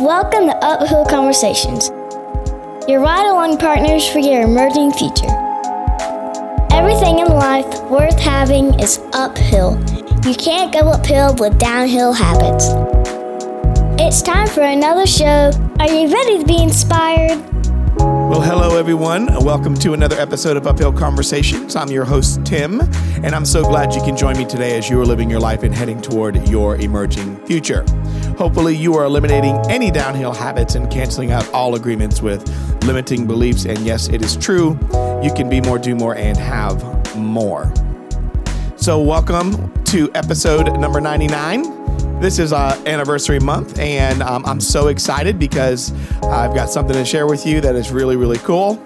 Welcome to Uphill Conversations, your ride along partners for your emerging future. Everything in life worth having is uphill. You can't go uphill with downhill habits. It's time for another show. Are you ready to be inspired? Well, hello, everyone. Welcome to another episode of Uphill Conversations. I'm your host, Tim, and I'm so glad you can join me today as you are living your life and heading toward your emerging future. Hopefully, you are eliminating any downhill habits and canceling out all agreements with limiting beliefs. And yes, it is true, you can be more, do more, and have more. So, welcome to episode number 99. This is our anniversary month, and um, I'm so excited because I've got something to share with you that is really, really cool.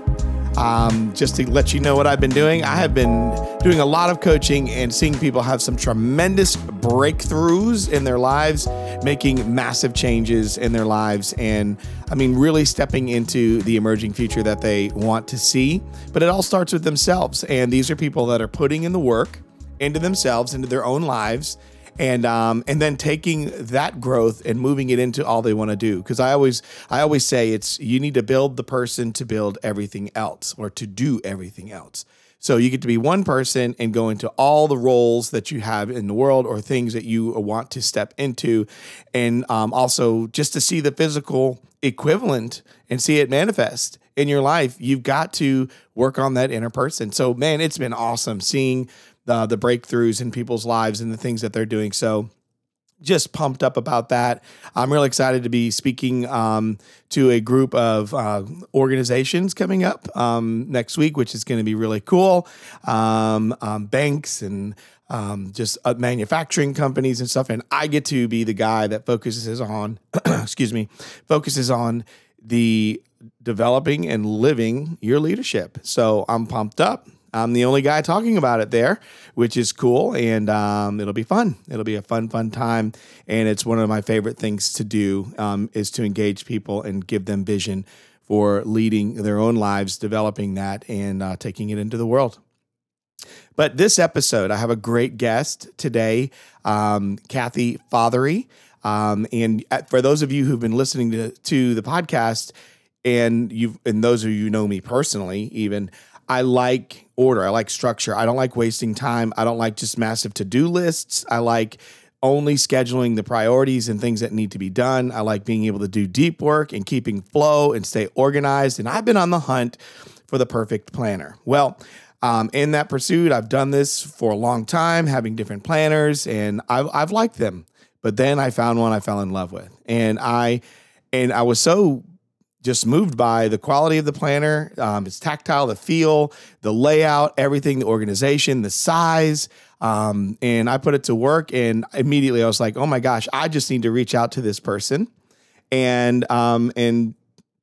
Um, just to let you know what I've been doing, I have been doing a lot of coaching and seeing people have some tremendous breakthroughs in their lives, making massive changes in their lives, and I mean, really stepping into the emerging future that they want to see. But it all starts with themselves, and these are people that are putting in the work into themselves, into their own lives, and um, and then taking that growth and moving it into all they want to do. Because I always I always say it's you need to build the person to build everything else or to do everything else. So you get to be one person and go into all the roles that you have in the world or things that you want to step into, and um, also just to see the physical equivalent and see it manifest in your life. You've got to work on that inner person. So man, it's been awesome seeing the the breakthroughs in people's lives and the things that they're doing. So just pumped up about that. I'm really excited to be speaking um, to a group of uh, organizations coming up um, next week, which is going to be really cool. Um, um banks and um, just uh, manufacturing companies and stuff. And I get to be the guy that focuses on, excuse me, focuses on the developing and living your leadership. So I'm pumped up. I'm the only guy talking about it there, which is cool. And um, it'll be fun. It'll be a fun, fun time. And it's one of my favorite things to do um, is to engage people and give them vision for leading their own lives, developing that, and uh, taking it into the world. But this episode, I have a great guest today, um, Kathy Fothery. Um, and uh, for those of you who've been listening to, to the podcast, and you've and those of you who know me personally, even I like order. I like structure. I don't like wasting time. I don't like just massive to do lists. I like only scheduling the priorities and things that need to be done. I like being able to do deep work and keeping flow and stay organized. And I've been on the hunt for the perfect planner. Well, um, in that pursuit, I've done this for a long time, having different planners, and I've, I've liked them. But then I found one I fell in love with, and I and I was so just moved by the quality of the planner. Um, it's tactile, the feel, the layout, everything, the organization, the size. Um, and I put it to work, and immediately I was like, "Oh my gosh, I just need to reach out to this person and um, and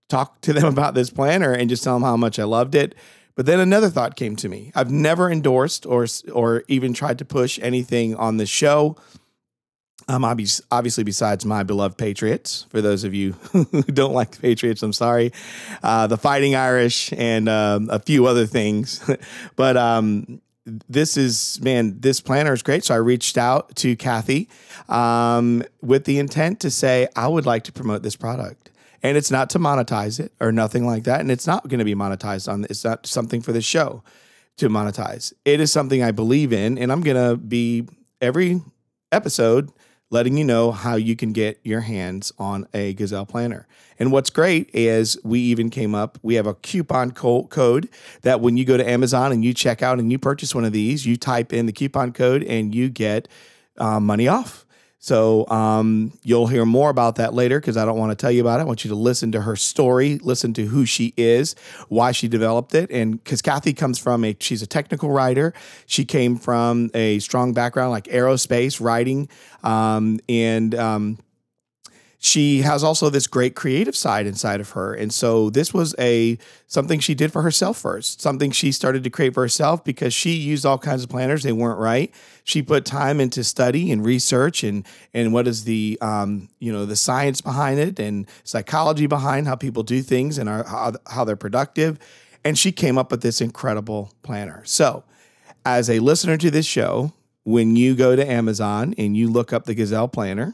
talk to them about this planner and just tell them how much I loved it." But then another thought came to me. I've never endorsed or or even tried to push anything on the show. Um, obviously, besides my beloved Patriots, for those of you who don't like the Patriots, I'm sorry, uh, the Fighting Irish, and um, a few other things. but um, this is, man, this planner is great. So I reached out to Kathy um, with the intent to say, I would like to promote this product. And it's not to monetize it or nothing like that. And it's not going to be monetized on, it's not something for the show to monetize. It is something I believe in. And I'm going to be every episode letting you know how you can get your hands on a Gazelle planner. And what's great is we even came up, we have a coupon code that when you go to Amazon and you check out and you purchase one of these, you type in the coupon code and you get uh, money off. So um, you'll hear more about that later because I don't want to tell you about it. I want you to listen to her story, listen to who she is, why she developed it, and because Kathy comes from a she's a technical writer. She came from a strong background like aerospace writing, um, and um, she has also this great creative side inside of her. And so this was a something she did for herself first something she started to create for herself because she used all kinds of planners. They weren't right. She put time into study and research and and what is the um, you know the science behind it and psychology behind how people do things and are, how, how they're productive. And she came up with this incredible planner. So as a listener to this show when you go to amazon and you look up the gazelle planner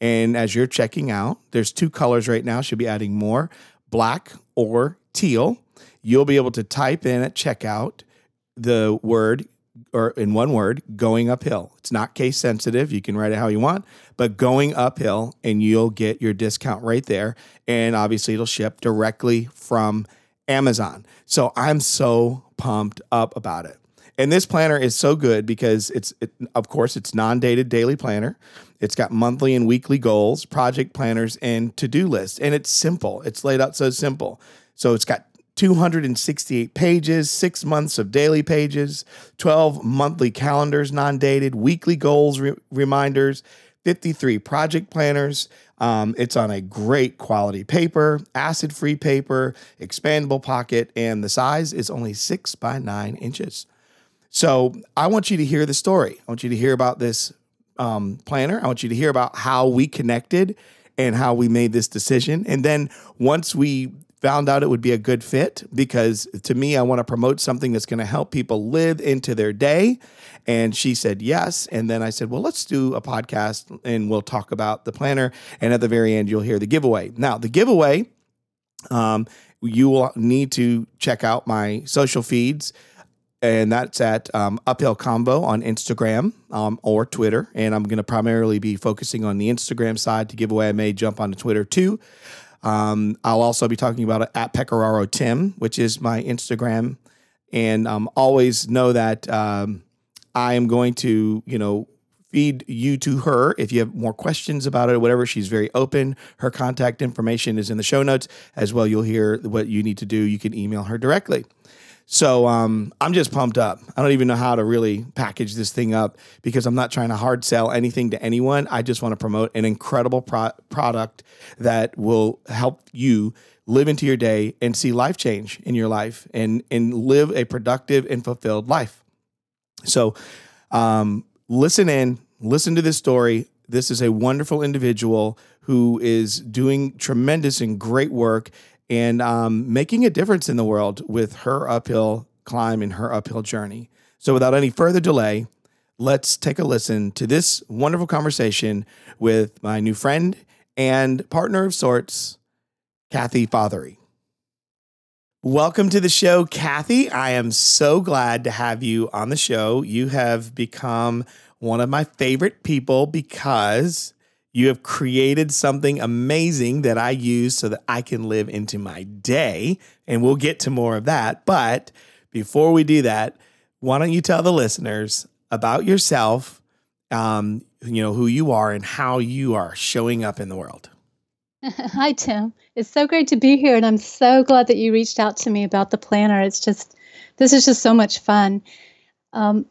And as you're checking out, there's two colors right now. She'll be adding more black or teal. You'll be able to type in at checkout the word or in one word, going uphill. It's not case sensitive. You can write it how you want, but going uphill and you'll get your discount right there. And obviously, it'll ship directly from Amazon. So I'm so pumped up about it. And this planner is so good because it's, it, of course, it's non dated daily planner. It's got monthly and weekly goals, project planners, and to do lists. And it's simple. It's laid out so simple. So it's got 268 pages, six months of daily pages, 12 monthly calendars, non dated, weekly goals re- reminders, 53 project planners. Um, it's on a great quality paper, acid free paper, expandable pocket, and the size is only six by nine inches. So I want you to hear the story. I want you to hear about this um, planner. I want you to hear about how we connected and how we made this decision. And then once we found out it would be a good fit because to me, I want to promote something that's going to help people live into their day. And she said yes. And then I said, well, let's do a podcast and we'll talk about the planner. And at the very end, you'll hear the giveaway. Now, the giveaway, um, you will need to check out my social feeds and that's at um, Uphill Convo on Instagram um, or Twitter. And I'm going to primarily be focusing on the Instagram side to give away. I may jump onto Twitter too. Um, I'll also be talking about it at Pecoraro Tim, which is my Instagram, and um, always know that um, I am going to, you know, feed you to her if you have more questions about it or whatever. She's very open. Her contact information is in the show notes as well. You'll hear what you need to do. You can email her directly. So um, I'm just pumped up. I don't even know how to really package this thing up because I'm not trying to hard sell anything to anyone. I just want to promote an incredible pro- product that will help you live into your day and see life change in your life and and live a productive and fulfilled life. So um, listen in, listen to this story. This is a wonderful individual who is doing tremendous and great work and um, making a difference in the world with her uphill climb and her uphill journey. So, without any further delay, let's take a listen to this wonderful conversation with my new friend and partner of sorts, Kathy Fothery. Welcome to the show, Kathy. I am so glad to have you on the show. You have become one of my favorite people because you have created something amazing that I use so that I can live into my day. And we'll get to more of that. But before we do that, why don't you tell the listeners about yourself, um, you know, who you are and how you are showing up in the world? Hi, Tim. It's so great to be here. And I'm so glad that you reached out to me about the planner. It's just, this is just so much fun. Um,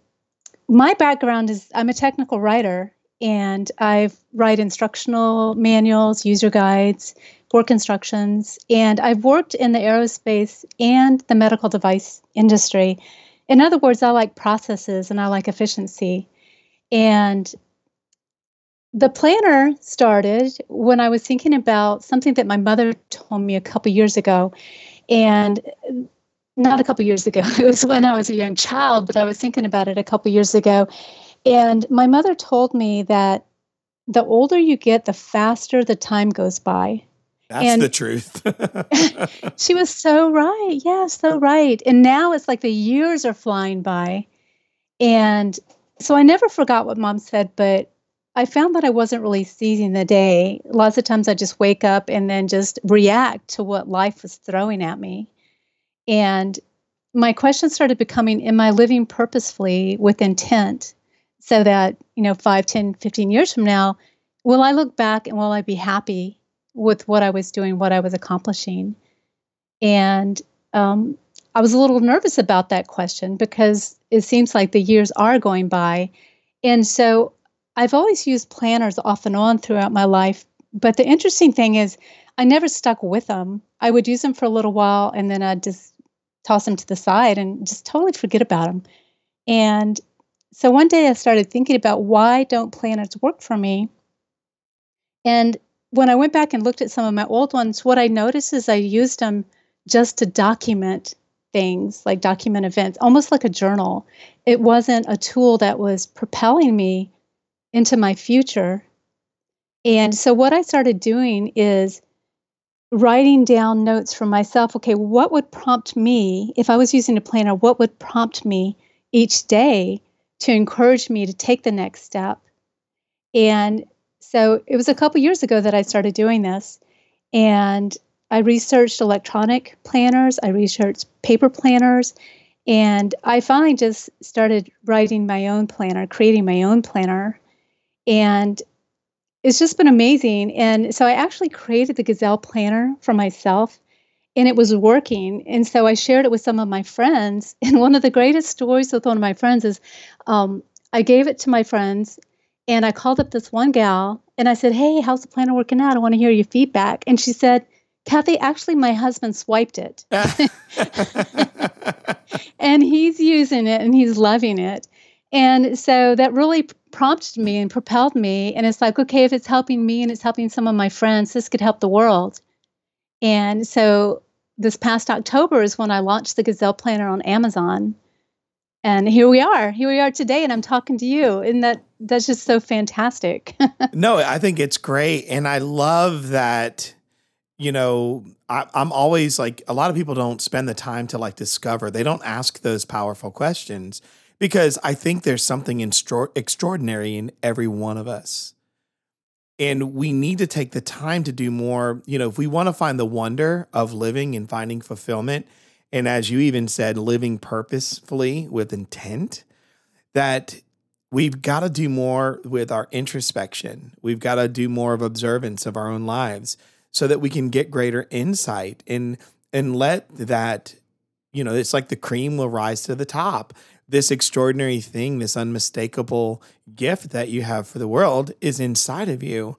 my background is I'm a technical writer and I write instructional manuals, user guides, work instructions, and I've worked in the aerospace and the medical device industry. In other words, I like processes and I like efficiency. And the planner started when I was thinking about something that my mother told me a couple years ago. And not a couple years ago, it was when I was a young child, but I was thinking about it a couple years ago. And my mother told me that the older you get, the faster the time goes by. That's and the truth. she was so right. Yeah, so right. And now it's like the years are flying by. And so I never forgot what mom said, but I found that I wasn't really seizing the day. Lots of times I just wake up and then just react to what life was throwing at me. And my question started becoming Am I living purposefully with intent? So that you know 5 10 15 years from now will i look back and will i be happy with what i was doing what i was accomplishing? And um, i was a little nervous about that question because it seems like the years are going by. And so i've always used planners off and on throughout my life but the interesting thing is i never stuck with them. I would use them for a little while and then i'd just toss them to the side and just totally forget about them. And so one day I started thinking about why don't planners work for me? And when I went back and looked at some of my old ones, what I noticed is I used them just to document things, like document events, almost like a journal. It wasn't a tool that was propelling me into my future. And so what I started doing is writing down notes for myself. Okay, what would prompt me if I was using a planner? What would prompt me each day to encourage me to take the next step? And so it was a couple years ago that I started doing this. And I researched electronic planners, I researched paper planners, and I finally just started writing my own planner, creating my own planner. And it's just been amazing. And so I actually created the Gazelle planner for myself and it was working. And so I shared it with some of my friends. And one of the greatest stories with one of my friends is um, I gave it to my friends and I called up this one gal and I said, Hey, how's the planner working out? I want to hear your feedback. And she said, Kathy, actually, my husband swiped it. and he's using it and he's loving it. And so that really prompted me and propelled me. And it's like, okay, if it's helping me and it's helping some of my friends, this could help the world. And so this past October is when I launched the Gazelle Planner on Amazon. And here we are. Here we are today, and I'm talking to you. And that that's just so fantastic. no, I think it's great. And I love that, you know, I, I'm always like a lot of people don't spend the time to like discover. They don't ask those powerful questions because I think there's something extraordinary in every one of us. And we need to take the time to do more. You know, if we want to find the wonder of living and finding fulfillment, and as you even said, living purposefully with intent, that we've got to do more with our introspection. We've got to do more of observance of our own lives so that we can get greater insight and and let that you know, it's like the cream will rise to the top this extraordinary thing, this unmistakable gift that you have for the world is inside of you.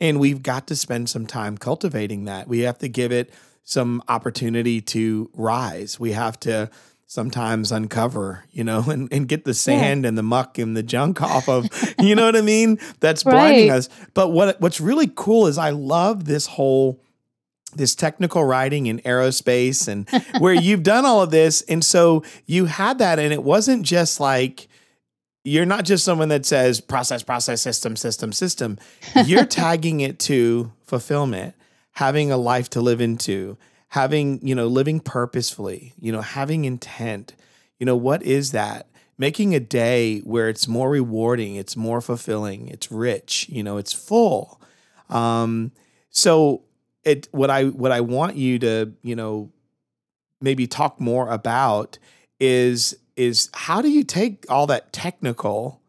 And we've got to spend some time cultivating that. We have to give it some opportunity to rise. We have to sometimes uncover, you know, and, and get the sand yeah. and the muck and the junk off of, you know what I mean? That's blinding right. us. But what what's really cool is I love this whole this technical writing in aerospace and where you've done all of this. And so you had that, and it wasn't just like, you're not just someone that says process, process, system, system, system. You're tagging it to fulfillment, having a life to live into, having, you know, living purposefully, you know, having intent. You know, what is that? Making a day where it's more rewarding, it's more fulfilling, it's rich, you know, it's full. Um, so it what I what I want you to you know maybe talk more about is is how do you take all that technical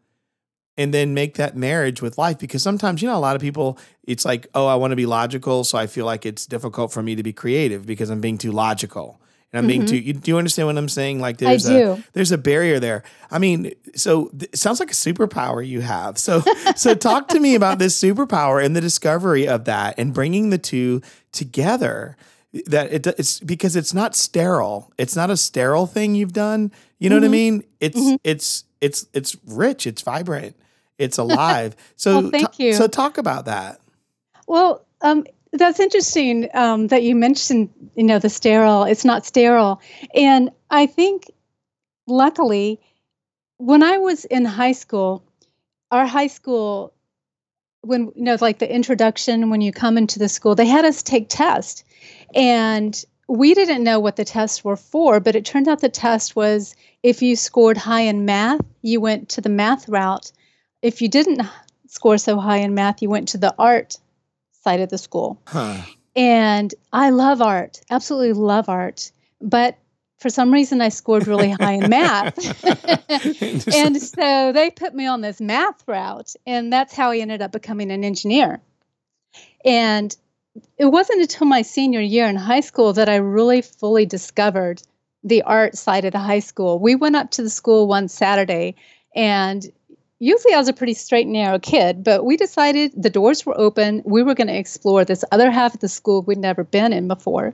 and then make that marriage with life because sometimes you know a lot of people it's like oh I want to be logical so I feel like it's difficult for me to be creative because I'm being too logical and I'm mm-hmm. being too. You, do you understand what I'm saying? Like there's a there's a barrier there. I mean, so th- it sounds like a superpower you have. So so talk to me about this superpower and the discovery of that and bringing the two together. That it, it's because it's not sterile. It's not a sterile thing you've done. You know mm-hmm. what I mm-hmm. mean? It's mm-hmm. it's it's it's rich. It's vibrant. It's alive. So well, thank you. So talk about that. Well, um, that's interesting um, that you mentioned, you know, the sterile. It's not sterile, and I think, luckily, when I was in high school, our high school, when you know, like the introduction, when you come into the school, they had us take tests, and we didn't know what the tests were for, but it turned out the test was if you scored high in math, you went to the math route. If you didn't score so high in math, you went to the art side of the school. Huh. And I love art, absolutely love art. But for some reason, I scored really high in math. and so they put me on this math route. And that's how I ended up becoming an engineer. And it wasn't until my senior year in high school that I really fully discovered the art side of the high school. We went up to the school one Saturday and usually I was a pretty straight and narrow kid, but we decided the doors were open. We were going to explore this other half of the school we'd never been in before.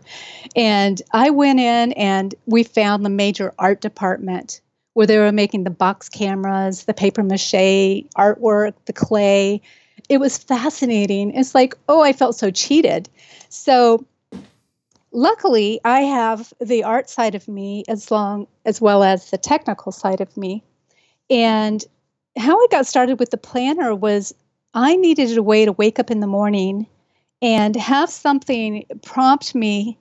And I went in and we found the major art department where they were making the box cameras, the paper mache artwork, the clay. It was fascinating. It's like, oh, I felt so cheated. So luckily, I have the art side of me as long as well as the technical side of me. And how I got started with the planner was I needed a way to wake up in the morning and have something prompt me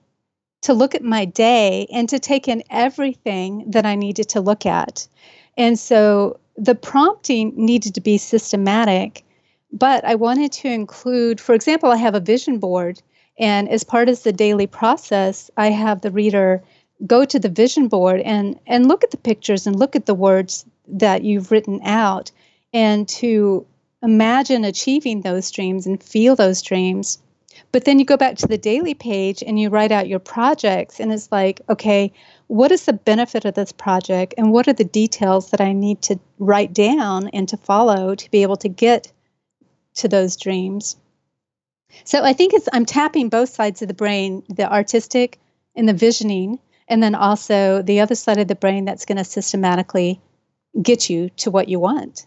to look at my day and to take in everything that I needed to look at. And so the prompting needed to be systematic, but I wanted to include, for example, I have a vision board. And as part of the daily process, I have the reader go to the vision board and, and look at the pictures and look at the words that you've written out and to imagine achieving those dreams and feel those dreams but then you go back to the daily page and you write out your projects, and it's like, okay, what is the benefit of this project? And what are the details that I need to write down and to follow to be able to get to those dreams? So I think it's I'm tapping both sides of the brain, the artistic and the visioning, and then also the other side of the brain that's going to systematically get you to what you want.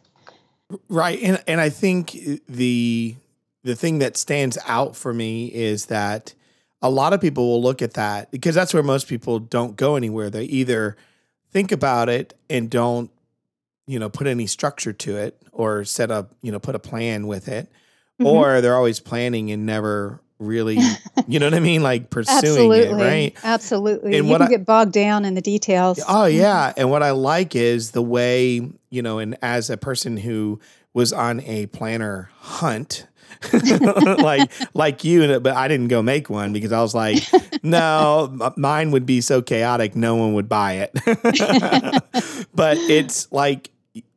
Right. And and I think the the thing that stands out for me is that a lot of people will look at that because that's where most people don't go anywhere. They either think about it and don't, you know, put any structure to it or set up, you know, put a plan with it, mm-hmm. or they're always planning and never really, you know what I mean? Like pursuing Absolutely. it, right? Absolutely. And you what can I, get bogged down in the details. Oh, mm-hmm. yeah. And what I like is the way, you know, and as a person who was on a planner hunt, like like you, but I didn't go make one because I was like, no, mine would be so chaotic, no one would buy it. but it's like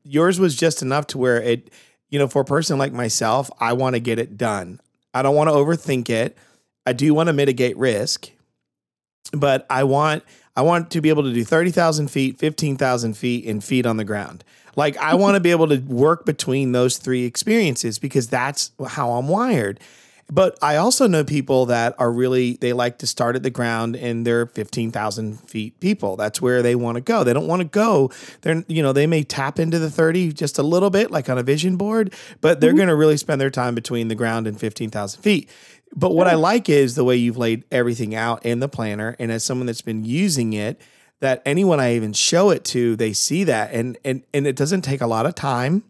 yours was just enough to where it, you know, for a person like myself, I want to get it done. I don't want to overthink it. I do want to mitigate risk, but I want I want to be able to do thirty thousand feet, fifteen thousand feet, and feet on the ground. Like I want to be able to work between those three experiences because that's how I'm wired. But I also know people that are really, they like to start at the ground and they're 15,000 feet people. That's where they want to go. They don't want to go. They're, you know, they may tap into the 30 just a little bit, like on a vision board, but they're mm-hmm. going to really spend their time between the ground and 15,000 feet. But what I like is the way you've laid everything out in the planner. And as someone that's been using it, that anyone I even show it to, they see that and and and it doesn't take a lot of time.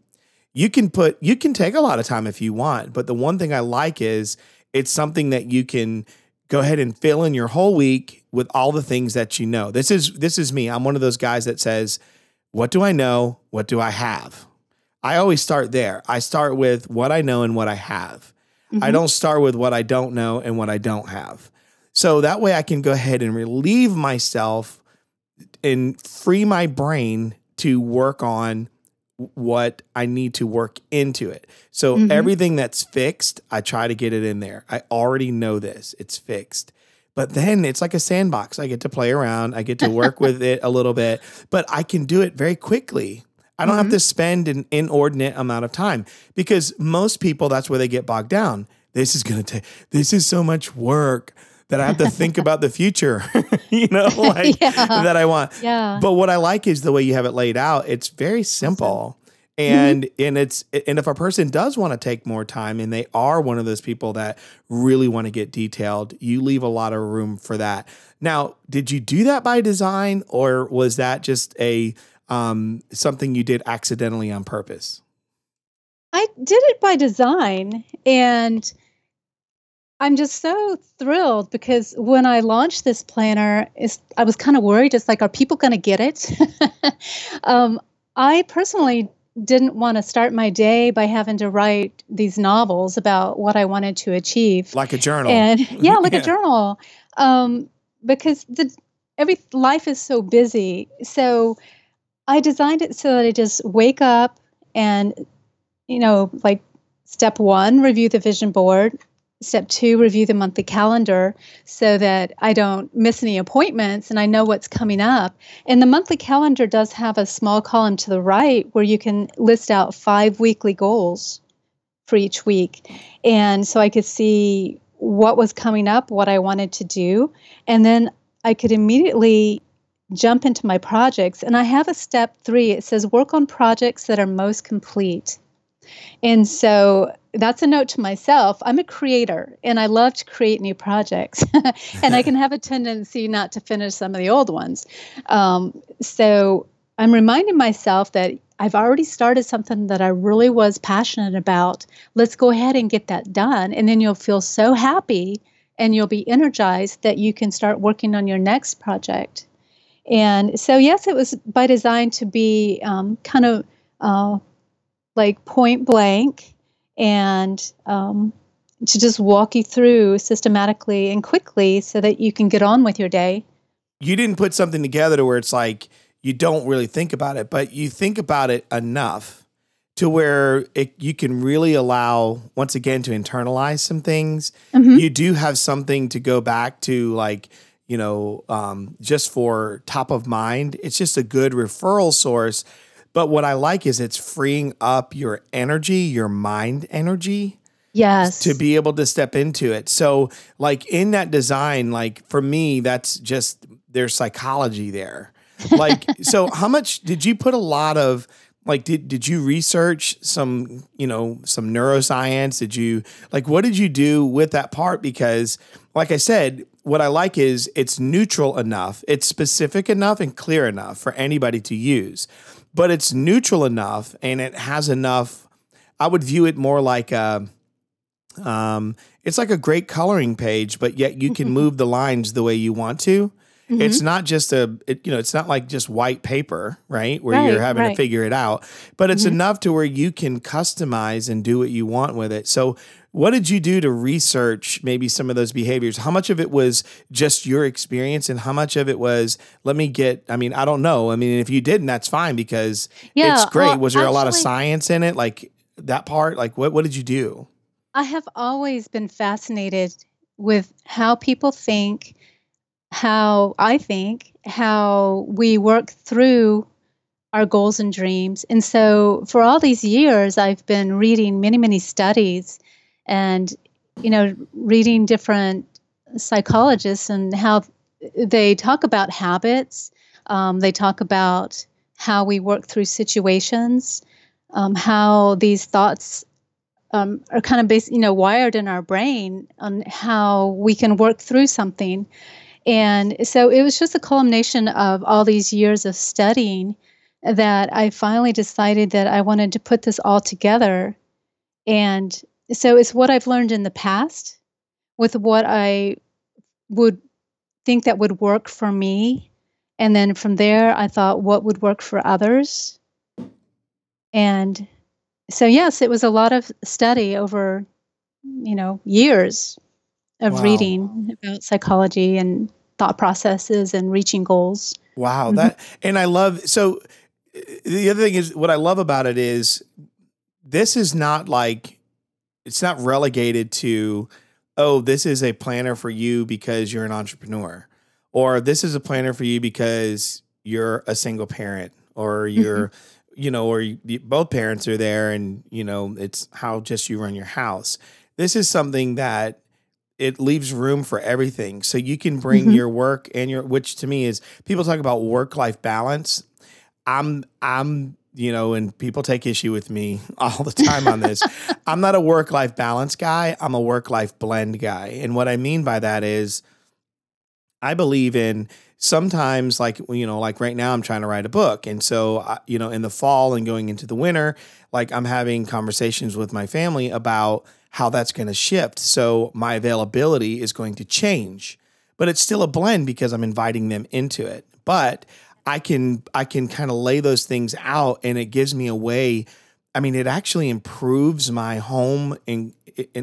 You can put you can take a lot of time if you want, but the one thing I like is it's something that you can go ahead and fill in your whole week with all the things that you know. This is this is me. I'm one of those guys that says, "What do I know? What do I have?" I always start there. I start with what I know and what I have. Mm-hmm. I don't start with what I don't know and what I don't have. So that way I can go ahead and relieve myself and free my brain to work on what I need to work into it. So mm-hmm. everything that's fixed, I try to get it in there. I already know this, it's fixed. But then it's like a sandbox. I get to play around, I get to work with it a little bit, but I can do it very quickly. I don't mm-hmm. have to spend an inordinate amount of time because most people, that's where they get bogged down. This is going to take, this is so much work that I have to think about the future, you know, like yeah. that I want. Yeah. But what I like is the way you have it laid out. It's very simple. Awesome. And mm-hmm. and it's and if a person does want to take more time and they are one of those people that really want to get detailed, you leave a lot of room for that. Now, did you do that by design or was that just a um, something you did accidentally on purpose? I did it by design and I'm just so thrilled because when I launched this planner, I was kind of worried. It's like, are people going to get it? um, I personally didn't want to start my day by having to write these novels about what I wanted to achieve, like a journal. And yeah, like yeah. a journal, um, because the every life is so busy. So I designed it so that I just wake up and, you know, like step one, review the vision board. Step two, review the monthly calendar so that I don't miss any appointments and I know what's coming up. And the monthly calendar does have a small column to the right where you can list out five weekly goals for each week. And so I could see what was coming up, what I wanted to do. And then I could immediately jump into my projects. And I have a step three. It says work on projects that are most complete. And so that's a note to myself. I'm a creator and I love to create new projects. and I can have a tendency not to finish some of the old ones. Um, so I'm reminding myself that I've already started something that I really was passionate about. Let's go ahead and get that done. And then you'll feel so happy and you'll be energized that you can start working on your next project. And so, yes, it was by design to be um, kind of uh, like point blank and um, to just walk you through systematically and quickly so that you can get on with your day. You didn't put something together to where it's like you don't really think about it, but you think about it enough to where it, you can really allow, once again, to internalize some things. Mm-hmm. You do have something to go back to, like, you know, um, just for top of mind. It's just a good referral source. But what I like is it's freeing up your energy, your mind energy Yes. To be able to step into it. So, like in that design, like for me, that's just there's psychology there. Like, so how much did you put a lot of like did did you research some you know some neuroscience did you like what did you do with that part because like i said what i like is it's neutral enough it's specific enough and clear enough for anybody to use but it's neutral enough and it has enough i would view it more like a um, it's like a great coloring page, but yet you can move the lines the way you want to. Mm-hmm. It's not just a, it, you know, it's not like just white paper, right? Where right, you're having right. to figure it out, but it's mm-hmm. enough to where you can customize and do what you want with it. So, what did you do to research maybe some of those behaviors? How much of it was just your experience and how much of it was, let me get, I mean, I don't know. I mean, if you didn't, that's fine because yeah, it's great. Well, was there actually, a lot of science in it? Like that part? Like, what, what did you do? I have always been fascinated with how people think, how I think, how we work through our goals and dreams. And so for all these years, I've been reading many, many studies and, you know, reading different psychologists and how they talk about habits. Um, they talk about how we work through situations, um, how these thoughts um, are kind of based, you know, wired in our brain on how we can work through something. And so it was just a culmination of all these years of studying that I finally decided that I wanted to put this all together. And so it's what I've learned in the past with what I would think that would work for me. And then from there, I thought what would work for others. And so yes, it was a lot of study over, you know, years of wow. reading about psychology and thought processes and reaching goals. Wow, mm-hmm. that and I love so the other thing is what I love about it is this is not like it's not relegated to oh this is a planner for you because you're an entrepreneur or this is a planner for you because you're a single parent or you're mm-hmm you know, or you, both parents are there and, you know, it's how just you run your house. This is something that it leaves room for everything. So you can bring mm-hmm. your work and your, which to me is people talk about work life balance. I'm, I'm, you know, and people take issue with me all the time on this. I'm not a work life balance guy. I'm a work life blend guy. And what I mean by that is I believe in sometimes like you know like right now i'm trying to write a book and so you know in the fall and going into the winter like i'm having conversations with my family about how that's going to shift. So my availability is going to change but it's still a blend because i'm inviting them into it. But i can i can kind of lay those things out and it gives me a way i mean it actually improves my home and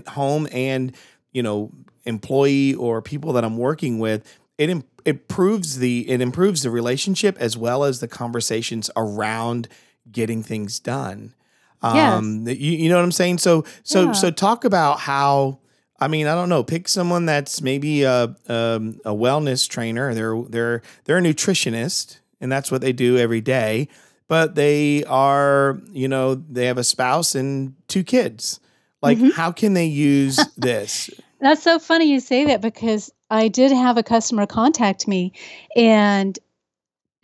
home and you know employee or people that i'm working with. It improves the it improves the relationship as well as the conversations around getting things done. Um, yes. you, you know what I'm saying? So so yeah. so talk about how I mean, I don't know. Pick someone that's maybe a, a, um, a wellness trainer. They're they're they're a nutritionist, and that's what they do every day. But they are, you know, they have a spouse and two kids. Like, mm-hmm. how can they use this? That's so funny you say that because I did have a customer contact me and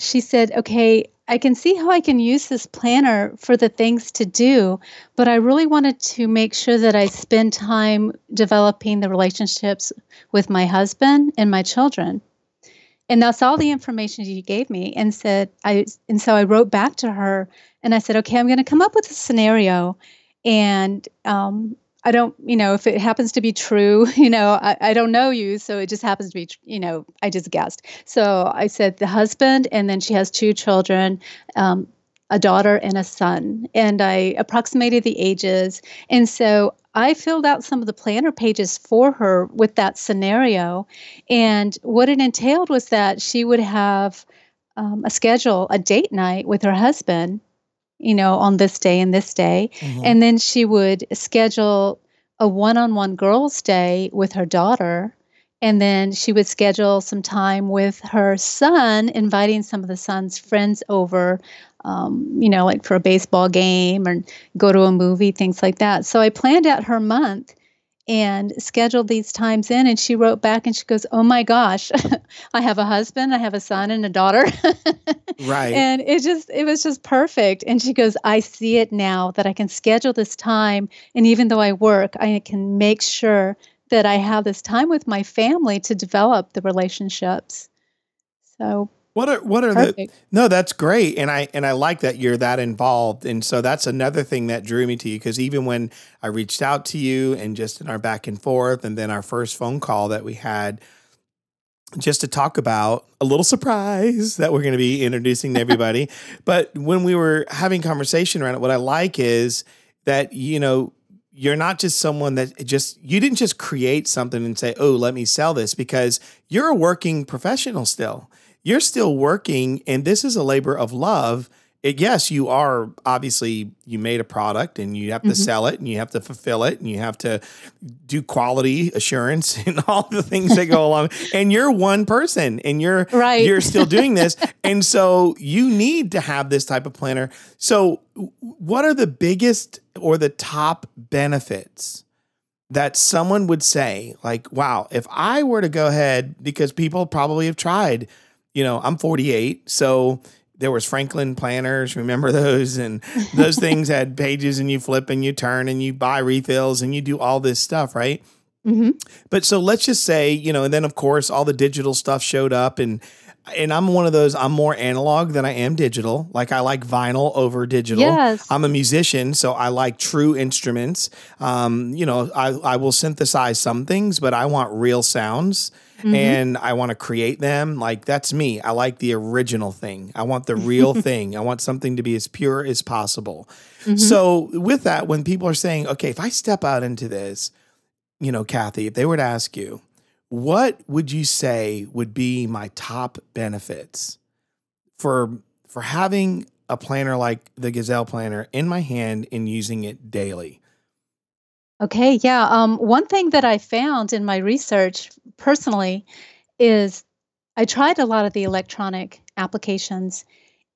she said, okay, I can see how I can use this planner for the things to do, but I really wanted to make sure that I spend time developing the relationships with my husband and my children. And that's all the information she gave me and said I and so I wrote back to her and I said, okay, I'm going to come up with a scenario and um, I don't, you know, if it happens to be true, you know, I, I don't know you. So it just happens to be, you know, I just guessed. So I said the husband, and then she has two children. Um, a daughter and a son, and I approximated the ages. And so I filled out some of the planner pages for her with that scenario. And what it entailed was that she would have um, a schedule, a date night with her husband you know, on this day and this day. Mm-hmm. And then she would schedule a one on one girls' day with her daughter. And then she would schedule some time with her son, inviting some of the son's friends over, um, you know, like for a baseball game or go to a movie, things like that. So I planned out her month and scheduled these times in and she wrote back and she goes oh my gosh i have a husband i have a son and a daughter. Right. And it just it was just perfect. And she goes i see it now that i can schedule this time and even though i work i can make sure that i have this time with my family to develop the relationships. So what are what are Perfect. the No, that's great. And I and I like that you're that involved. And so that's another thing that drew me to you because even when I reached out to you and just in our back and forth and then our first phone call that we had just to talk about a little surprise that we're going to be introducing to everybody. but when we were having conversation around it, what I like is that you know you're not just someone that just you didn't just create something and say, "Oh, let me sell this," because you're a working professional still you're still working and this is a labor of love. It, yes you are obviously you made a product and you have to mm-hmm. sell it and you have to fulfill it and you have to do quality assurance and all the things that go along. And you're one person and you're right. you're still doing this. And so you need to have this type of planner. So what are the biggest or the top benefits that someone would say? Like wow if i were to go ahead because people probably have tried you know, I'm 48, so there was Franklin planners. Remember those? And those things had pages, and you flip and you turn and you buy refills and you do all this stuff, right? Mm-hmm. But so let's just say, you know, and then of course all the digital stuff showed up, and and I'm one of those. I'm more analog than I am digital. Like I like vinyl over digital. Yes. I'm a musician, so I like true instruments. Um, you know, I I will synthesize some things, but I want real sounds mm-hmm. and I want to create them. Like that's me. I like the original thing. I want the real thing. I want something to be as pure as possible. Mm-hmm. So with that, when people are saying, okay, if I step out into this, you know, Kathy, if they were to ask you, what would you say would be my top benefits for for having a planner like the Gazelle planner in my hand and using it daily? Okay, yeah. Um, one thing that I found in my research personally is I tried a lot of the electronic applications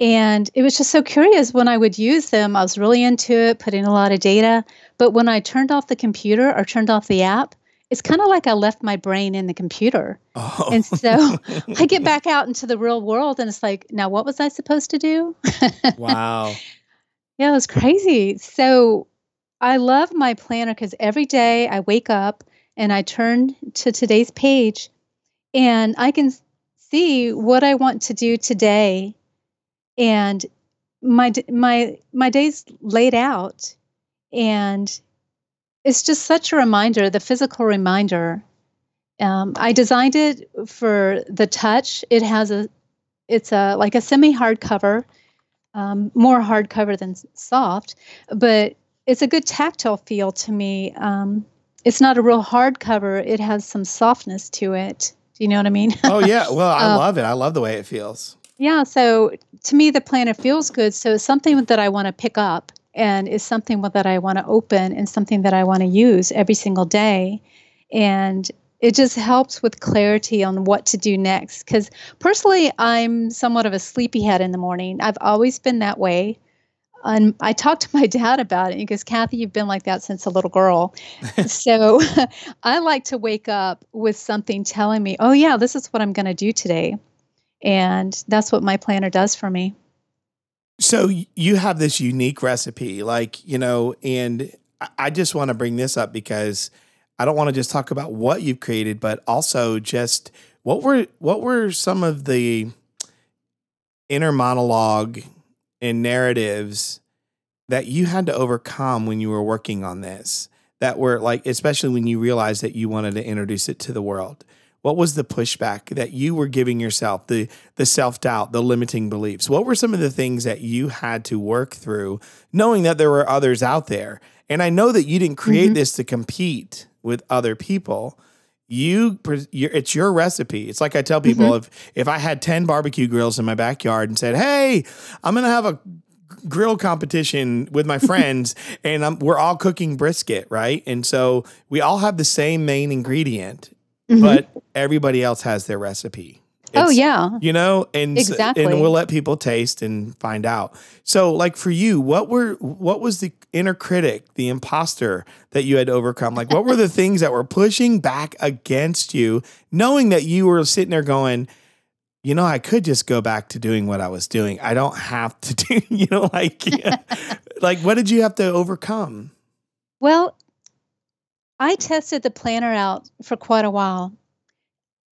and it was just so curious when I would use them. I was really into it, put in a lot of data. But when I turned off the computer or turned off the app, it's kind of like I left my brain in the computer. Oh. And so I get back out into the real world and it's like, now what was I supposed to do? wow. yeah, it was crazy. So I love my planner because every day I wake up and I turn to today's page and I can see what I want to do today. And my my my day's laid out and it's just such a reminder the physical reminder um, i designed it for the touch it has a it's a like a semi hardcover um, more hardcover than soft but it's a good tactile feel to me. Um, it's not a real hard cover. It has some softness to it. Do you know what I mean? oh yeah. Well, I uh, love it. I love the way it feels. Yeah. So to me, the planner feels good. So it's something that I want to pick up and is something that I want to open and something that I want to use every single day. And it just helps with clarity on what to do next. Because personally, I'm somewhat of a sleepyhead in the morning. I've always been that way. And I talked to my dad about it because Kathy, you've been like that since a little girl. so I like to wake up with something telling me, oh, yeah, this is what I'm going to do today. And that's what my planner does for me. So you have this unique recipe, like, you know, and I just want to bring this up because I don't want to just talk about what you've created, but also just What were what were some of the inner monologue and narratives that you had to overcome when you were working on this? That were like, especially when you realized that you wanted to introduce it to the world. What was the pushback that you were giving yourself, the the self doubt, the limiting beliefs? What were some of the things that you had to work through, knowing that there were others out there? And I know that you didn't create mm-hmm. this to compete with other people. You, it's your recipe. It's like I tell people mm-hmm. if if I had ten barbecue grills in my backyard and said, "Hey, I'm gonna have a grill competition with my friends and I'm, we're all cooking brisket, right? And so we all have the same main ingredient mm-hmm. but everybody else has their recipe. Oh, it's, oh yeah, you know, and exactly, and we'll let people taste and find out. So, like for you, what were what was the inner critic, the imposter that you had to overcome? Like, what were the things that were pushing back against you, knowing that you were sitting there going, you know, I could just go back to doing what I was doing. I don't have to do, you know, like, like what did you have to overcome? Well, I tested the planner out for quite a while.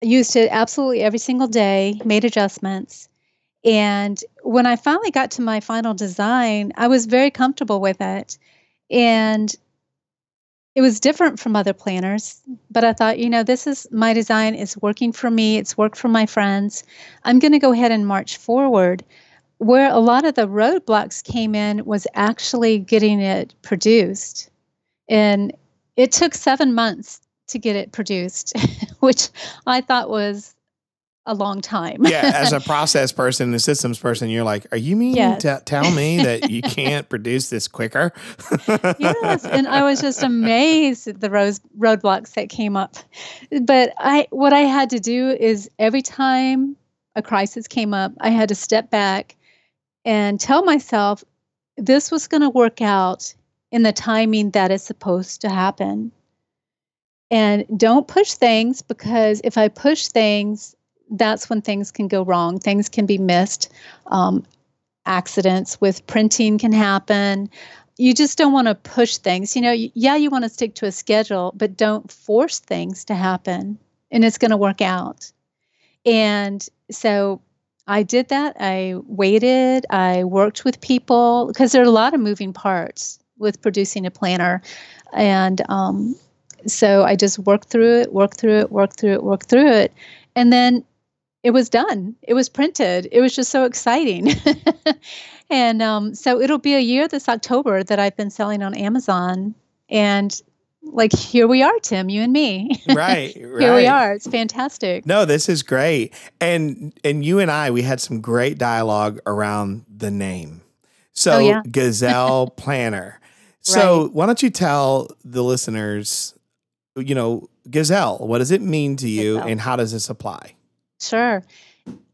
Used it absolutely every single day, made adjustments. And when I finally got to my final design, I was very comfortable with it. And it was different from other planners, but I thought, you know, this is my design, it's working for me, it's worked for my friends. I'm going to go ahead and march forward. Where a lot of the roadblocks came in was actually getting it produced. And it took seven months to get it produced, which I thought was a long time. yeah, as a process person and systems person, you're like, are you meaning yes. to tell me that you can't produce this quicker? yes, and I was just amazed at the road roadblocks that came up. But I, what I had to do is every time a crisis came up, I had to step back and tell myself this was going to work out in the timing that is supposed to happen. And don't push things because if I push things, that's when things can go wrong. Things can be missed. Um, accidents with printing can happen. You just don't want to push things. You know, yeah, you want to stick to a schedule, but don't force things to happen and it's going to work out. And so I did that. I waited. I worked with people because there are a lot of moving parts with producing a planner. And um, so I just worked through it, worked through it, worked through it, worked through it. And then it was done. It was printed. It was just so exciting. and um, so it'll be a year this October that I've been selling on Amazon. And like here we are tim you and me right, right here we are it's fantastic no this is great and and you and i we had some great dialogue around the name so oh, yeah. gazelle planner so right. why don't you tell the listeners, you know, gazelle, what does it mean to you gazelle. and how does this apply? Sure.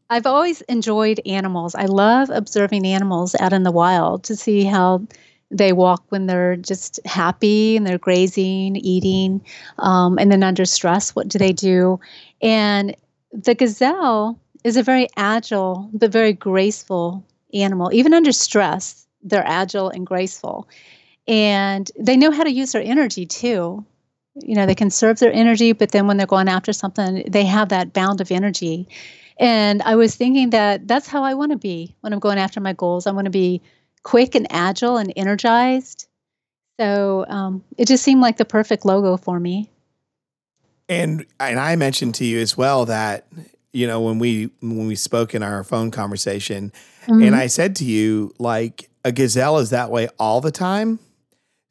I've always enjoyed animals. I love observing animals out in the wild to see how they walk when they're just happy and they're grazing, eating, um, and then under stress, what do they do? And the gazelle is a very agile but very graceful animal. Even under stress, they're agile and graceful and they know how to use their energy too you know they conserve their energy but then when they're going after something they have that bound of energy. And i was thinking that that's how i want to be when i'm going after my goals. I want to be quick and agile and energized. So um, it just seemed like the perfect logo for me. And and i mentioned to you as well that you know when we when we spoke in our phone conversation mm-hmm. and i said to you like a gazelle is that way all the time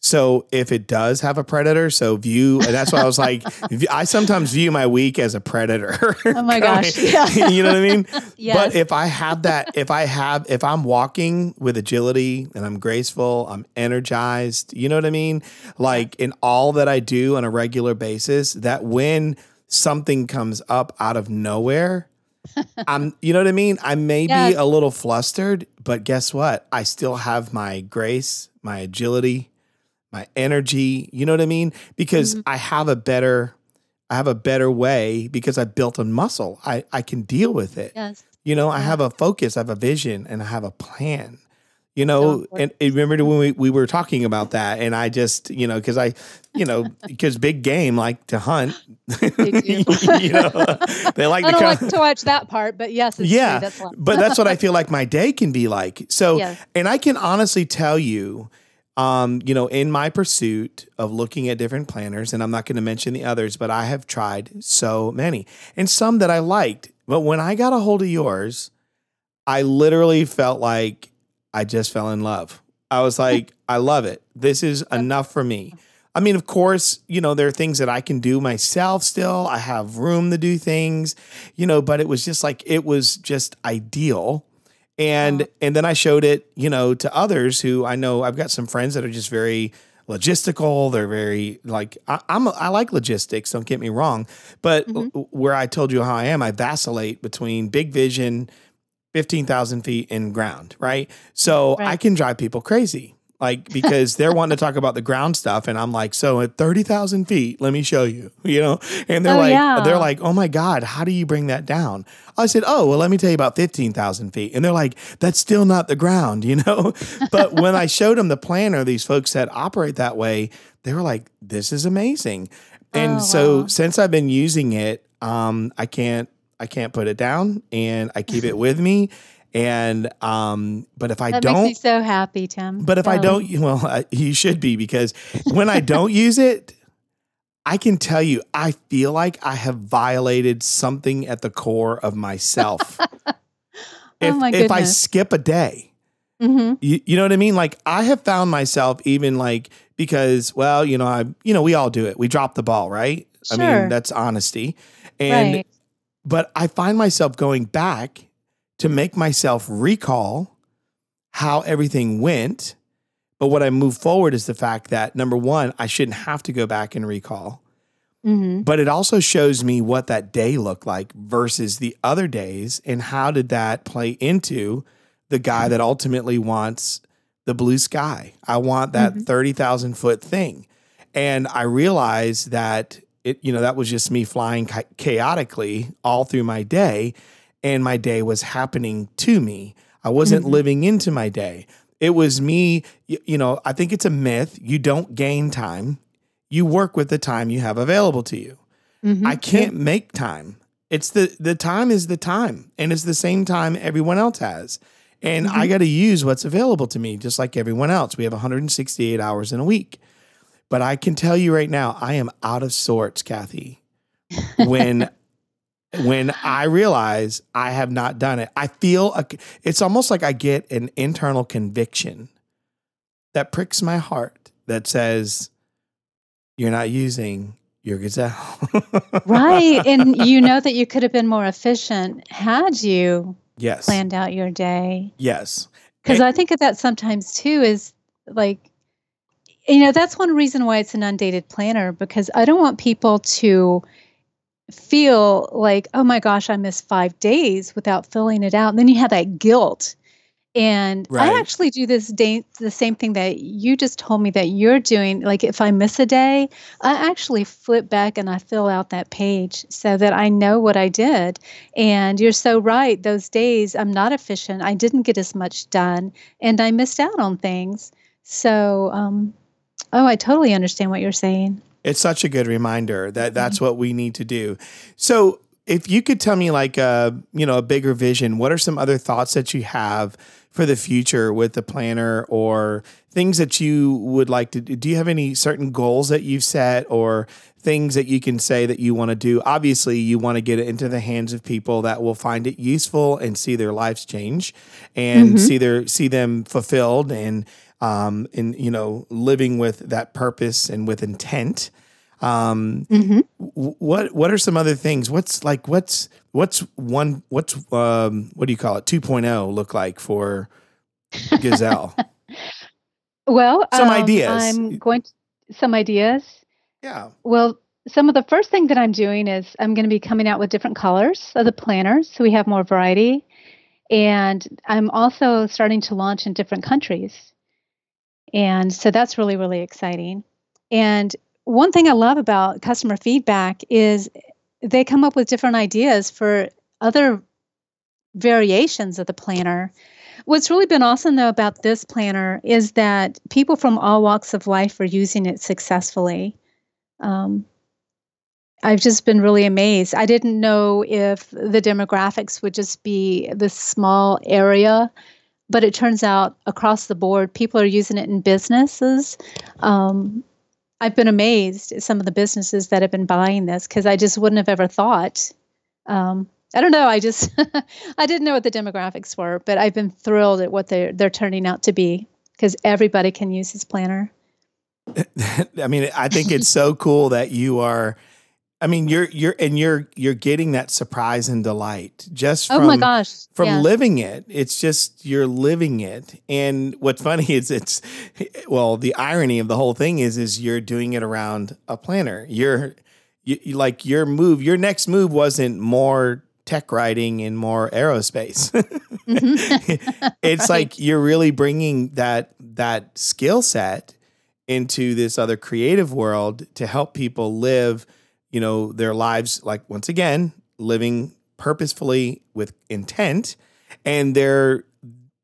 so if it does have a predator, so view, and that's why I was like, I sometimes view my week as a predator. Oh my gosh. Yeah. you know what I mean? yes. But if I have that, if I have, if I'm walking with agility and I'm graceful, I'm energized, you know what I mean? Like in all that I do on a regular basis, that when something comes up out of nowhere, I'm, you know what I mean? I may yes. be a little flustered, but guess what? I still have my grace, my agility, my energy, you know what I mean? Because mm-hmm. I have a better I have a better way because I built a muscle. I I can deal with it. Yes. You know, I have a focus, I have a vision and I have a plan. You know, and, and remember when we, we were talking about that, and I just, you know, because I, you know, because big game like to hunt, you know, they like I to don't like to watch that part, but yes, it's yeah. That's but that's what I feel like my day can be like. So, Yes. and I can honestly tell you, um, you know, in my pursuit of looking at different planners, and I'm not going to mention the others, but I have tried so many and some that I liked. But when I got a hold of yours, I literally felt like I just fell in love. I was like, I love it. This is enough for me. I mean, of course, you know, there are things that I can do myself still. I have room to do things, you know, but it was just like it was just ideal. And and then I showed it, you know, to others who I know I've got some friends that are just very logistical. They're very like I, I'm I like logistics. Don't get me wrong, but mm-hmm. where I told you how I am, I vacillate between big vision, fifteen thousand feet in ground, right? So I can drive people crazy. Like because they're wanting to talk about the ground stuff, and I'm like, so at thirty thousand feet, let me show you, you know. And they're Oh, like, yeah. they're like, oh my god, how do you bring that down? I said, oh well, let me tell you about fifteen thousand feet, and they're like, that's still not the ground, you know. but when I showed them the planner, these folks that operate that way, they were like, this is amazing. And Oh, so wow. since I've been using it, um, I can't I can't put it down, and I keep it with me. And um, but if I that don't, makes me so happy, Tim. but if I don't, well, I, you should be because when I don't use it, I can tell you, I feel like I have violated something at the core of myself. if, Oh my god. if I skip a day, Mhm. you, you know what I mean? Like I have found myself even like because, well, you know, I, you know, we all do it. We drop the ball, right? Sure. I mean, that's honesty. And right. but I find myself going back to make myself recall how everything went. But what I move forward is the fact that number one, I shouldn't have to go back and recall. hmm But it also shows me what that day looked like versus the other days and how did that play into the guy that ultimately wants the blue sky. I want that 30,000 foot thing. And I realized that it, you know, that was just me flying chaotically all through my day. And my day was happening to me. I wasn't Mhm. living into my day. It was me, you know, I think it's a myth. You don't gain time, you work with the time you have available to you. Mhm. I can't make time. It's the the time is the time, and it's the same time everyone else has. And I got to use what's available to me, just like everyone else. We have 168 hours in a week. But I can tell you right now, I am out of sorts, Kathy. When when I realize I have not done it, I feel a, it's almost like I get an internal conviction that pricks my heart that says, "You're not using your gazelle." right. And you know that you could have been more efficient had you Yes. planned out your day. Yes. Because I think of that sometimes too is like, you know, that's one reason why it's an undated planner because I don't want people to feel like, oh my gosh, I missed five days without filling it out. And then you have that guilt. And Right. I actually do this day, the same thing that you just told me that you're doing. Like if I miss a day, I actually flip back and I fill out that page so that I know what I did. And you're so right. Those days I'm not efficient. I didn't get as much done and I missed out on things. So, um, oh, I totally understand what you're saying. It's such a good reminder that mm-hmm. that's what we need to do. So, if you could tell me like a, you know, a bigger vision, what are some other thoughts that you have for the future with the planner or things that you would like to do? Do you have any certain goals that you've set or things that you can say that you want to do? Obviously, you want to get it into the hands of people that will find it useful and see their lives change and mm-hmm. see their see them fulfilled and um in you know living with that purpose and with intent. Um Mm-hmm. what what are some other things what's like what's what's one what's um what do you call it 2.0 look like for gazelle Well, Some um, ideas. I'm going to, some ideas. yeah Well, some of the first thing that I'm doing is I'm going to be coming out with different colors of the planners so we have more variety. And I'm also starting to launch in different countries. And so that's really, really exciting. And one thing I love about customer feedback is they come up with different ideas for other variations of the planner. What's really been awesome though about this planner is that people from all walks of life are using it successfully. Um, I've just been really amazed. I didn't know if the demographics would just be this small area, but it turns out across the board, people are using it in businesses. Um, I've been amazed at some of the businesses that have been buying this because I just wouldn't have ever thought. Um, I don't know. I just I didn't know what the demographics were, but I've been thrilled at what they're they're turning out to be because everybody can use this planner. I mean, I think it's so cool that you are. I mean, you're you're and you're you're getting that surprise and delight just from oh my gosh from yeah. living it. It's just you're living it. And what's funny is it's well, the irony of the whole thing is is you're doing it around a planner. You're you, you like your move. Your next move wasn't more tech writing and more aerospace. Mm-hmm. it's Right. like you're really bringing that that skill set into this other creative world to help people live, you know, their lives like once again, living purposefully with intent and they're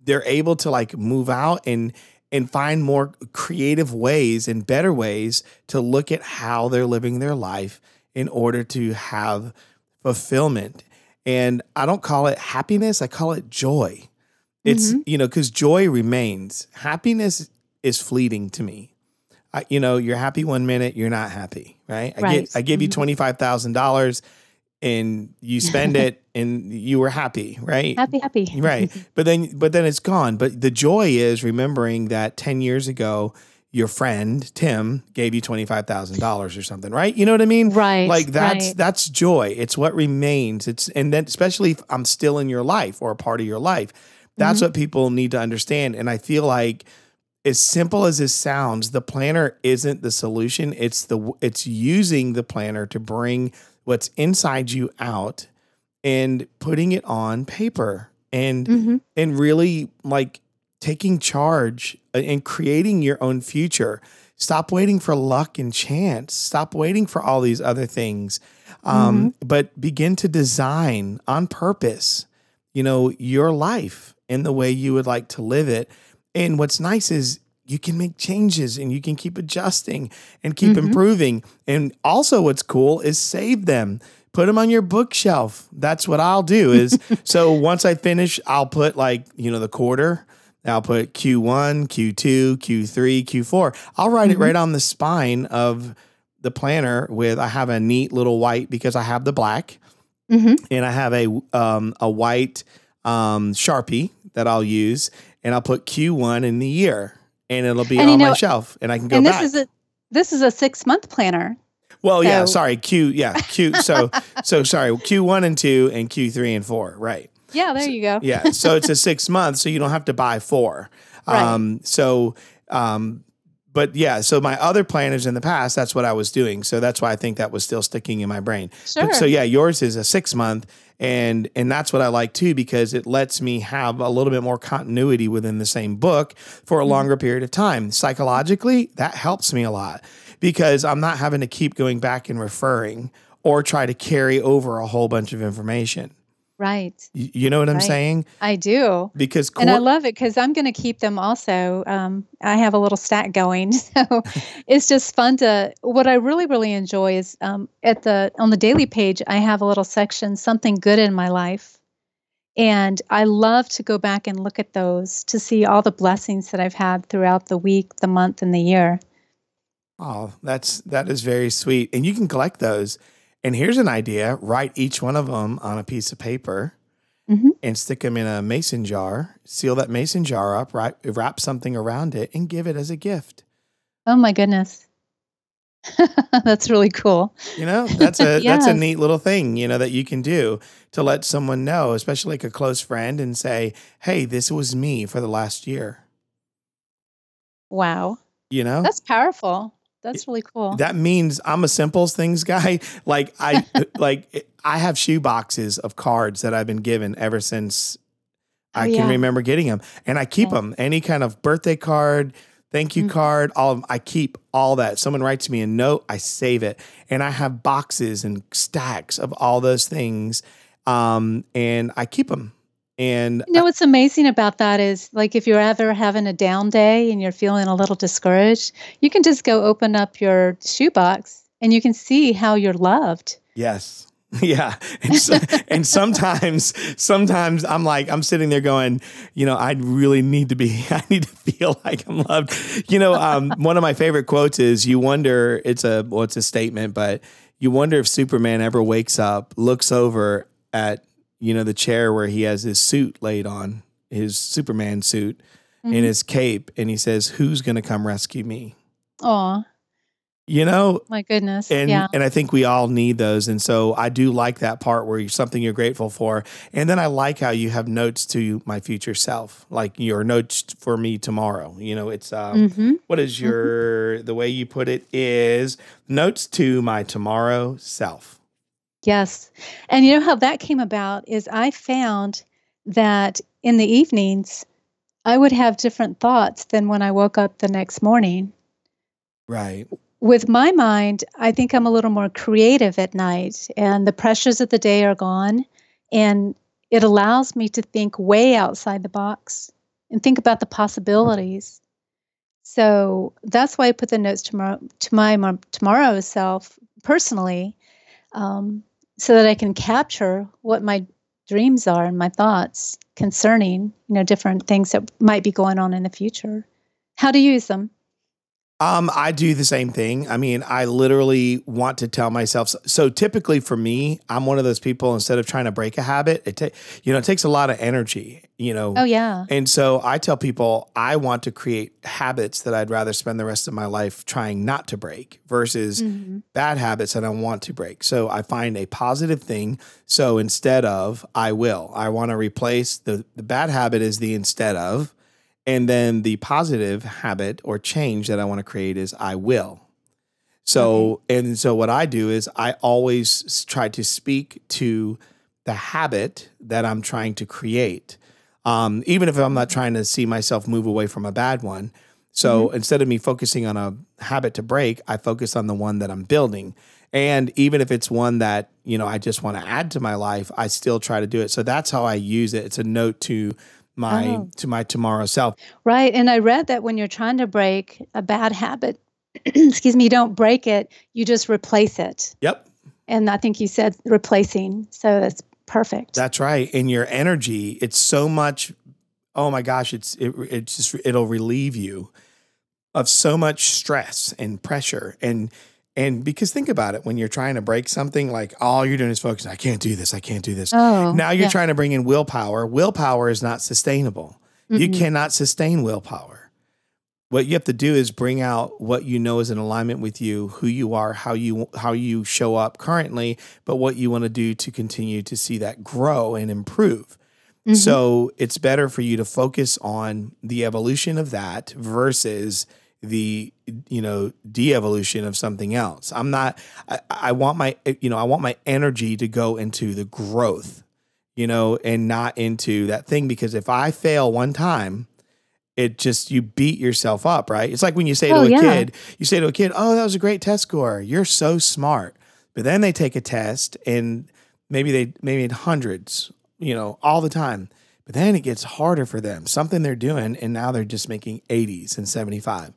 they're able to like move out and and find more creative ways and better ways to look at how they're living their life in order to have fulfillment. And I don't call it happiness, I call it joy. It's, Mhm. you know, because joy remains. Happiness is fleeting to me. I, you know, you're happy one minute, you're not happy, right? I Right. get, I give you Mhm. twenty five thousand dollars, and you spend it, and you were happy, right? happy happy right but then but then it's gone but the joy is remembering that 10 years ago your friend tim gave you $25000 or something right you know what i mean right like that's right. that's joy it's what remains it's and then especially if i'm still in your life or a part of your life that's Mhm. what people need to understand and i feel like as simple as this sounds the planner isn't the solution it's the it's using the planner to bring what's inside you out and putting it on paper and Mhm. and really like taking charge uh, and creating your own future. Stop waiting for luck and chance. Stop waiting for all these other things. Um, But begin to design on purpose, you know, your life in the way you would like to live it. And what's nice is you can make changes and you can keep adjusting and keep Mhm. improving. And also, what's cool is save them put them on your bookshelf. That's what I'll do is so once I finish, I'll put like, you know, the quarter. I'll put Q1, Q2, Q3, Q4. I'll write it Mhm. right on the spine of the planner with I have a neat little white because I have the black Mhm. and I have a um a white um Sharpie that I'll use and I'll put Q1 in the year and it'll be And you on my shelf and I can go and this back. is a this is a six month planner Well, yeah, sorry, Q, yeah, Q. So, so sorry, Q one and two, and Q three and four, right? yeah there you go Yeah, so it's a six month, so you don't have to buy four. Right. Um, so, um, but yeah, so my other planners in the past, that's what I was doing. So that's why I think that was still sticking in my brain. sure But, so yeah, yours is a six month, and and that's what I like too because it lets me have a little bit more continuity within the same book for a Mm-hmm. longer period of time. Psychologically, that helps me a lot because I'm not having to keep going back and referring or try to carry over a whole bunch of information. Right You, you know what I'm saying? i do Because and I love it because I'm going to keep them also. Um, I have a little stack going, so it's just fun to. What I really, really enjoy is um, at the on the daily page. I have a little section, something good in my life, and I love to go back and look at those to see all the blessings that I've had throughout the week, the month, and the year. Oh, that's that is very sweet. And you can collect those. And here's an idea: write each one of them on a piece of paper Mhm. and stick them in a mason jar. Seal that mason jar up, right, wrap something around it, and give it as a gift. Oh my goodness, that's really cool. You know, that's a that's a neat little thing. You know that you can do to let someone know, especially like a close friend, and say, "Hey, this was me for the last year." Wow, You know, that's powerful. That's really cool. That means I'm a simples things guy. Like I like I have shoe boxes of cards that I've been given ever since Oh, I can yeah. remember getting them, and I keep Yeah. them. Any kind of birthday card, thank you Mhm. card, all of I keep all that. Someone writes me a note, I save it, and I have boxes and stacks of all those things, um, and I keep them. And You know what's amazing about that is like if you're ever having a down day and you're feeling a little discouraged, you can just go open up your shoebox and you can see how you're loved. Yes. Yeah. And, so, and sometimes, sometimes I'm like, I'm sitting there going, you know, I really need to be, I need to feel like I'm loved. You know, um, one of my favorite quotes is you wonder, it's a, well, it's a statement, but you wonder if Superman ever wakes up, looks over at, you know, the chair where he has his suit laid on, his Superman suit Mm-hmm. and his cape, and he says, who's going to come rescue me? Oh, You know, my goodness. and yeah. and I think we all need those. And so I do like that part where you're something you're grateful for. And then I like how you have notes to my future self, like your notes for me tomorrow. You know, it's um, hmm what is your the way you put it is notes to my tomorrow self. Yes. And you know how that came about is I found that in the evenings, I would have different thoughts than when I woke up the next morning. Right. With my mind, I think I'm a little more creative at night, and the pressures of the day are gone. And it allows me to think way outside the box and think about the possibilities. So that's why I put the notes tomorrow to my tomorrow self personally, um, so that I can capture what my dreams are and my thoughts concerning you know different things that might be going on in the future. How to use them? Um, I do the same thing. I mean, I literally want to tell myself. So typically for me, I'm one of those people. Instead of trying to break a habit, it ta- you know it takes a lot of energy. You know, Oh yeah, And so I tell people I want to create habits that I'd rather spend the rest of my life trying not to break versus Mhm. bad habits that I want to break. So I find a positive thing. So instead of I will, I want to replace the, the bad habit is the instead of. And then the positive habit or change that I want to create is I will. So, and so what I do is I always try to speak to the habit that I'm trying to create. Um, even if I'm not trying to see myself move away from a bad one. So instead of me focusing on a habit to break, I focus on the one that I'm building. And even if it's one that, you know, I just want to add to my life, I still try to do it. So that's how I use it. It's a note to my Oh. to my tomorrow self. right. And I read that when you're trying to break a bad habit, excuse me, you don't break it, you just replace it. Yep. And I think you said replacing, so that's perfect. That's right. And your energy, it's so much. Oh my gosh, it's it, it's just it'll relieve you of so much stress and pressure and and because think about it when you're trying to break something like all you're doing is focusing, I can't do this I can't do this oh, now you're yeah. trying to bring in willpower willpower is not sustainable you Mm-mm. cannot sustain willpower what you have to do is bring out what you know is in alignment with you who you are how you how you show up currently but what you want to do to continue to see that grow and improve Mhm. so it's better for you to focus on the evolution of that versus the you know de-evolution of something else. I'm not I, I want my you know i want my energy to go into the growth you know and not into that thing because if i fail one time it just you beat yourself up right? It's like when you say Oh, to a yeah. kid you say to a kid oh that was a great test score. You're so smart. But then they take a test and maybe they maybe in hundreds you know all the time but then it gets harder for them. Something they're doing and now they're just making 80s and 75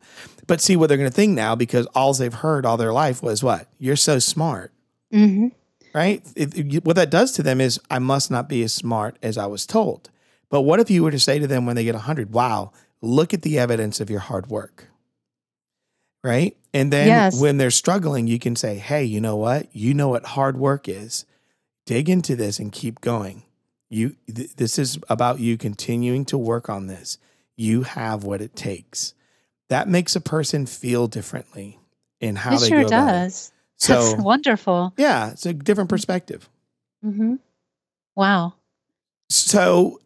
but see what they're going to think now because all they've heard all their life was what? You're so smart. Mhm. right? It- it- what that does to them is i must not be as smart as i was told. But what if you were to say to them when they get 100 wow look at the evidence of your hard work. Right? And then Yes. when they're struggling you can say hey you know what? You know what hard work is. Dig into this and keep going you th- this is about you continuing to work on this you have what it takes that makes a person feel differently in how It they sure go about it. does. so That's wonderful. yeah it's a different perspective hmm Wow. so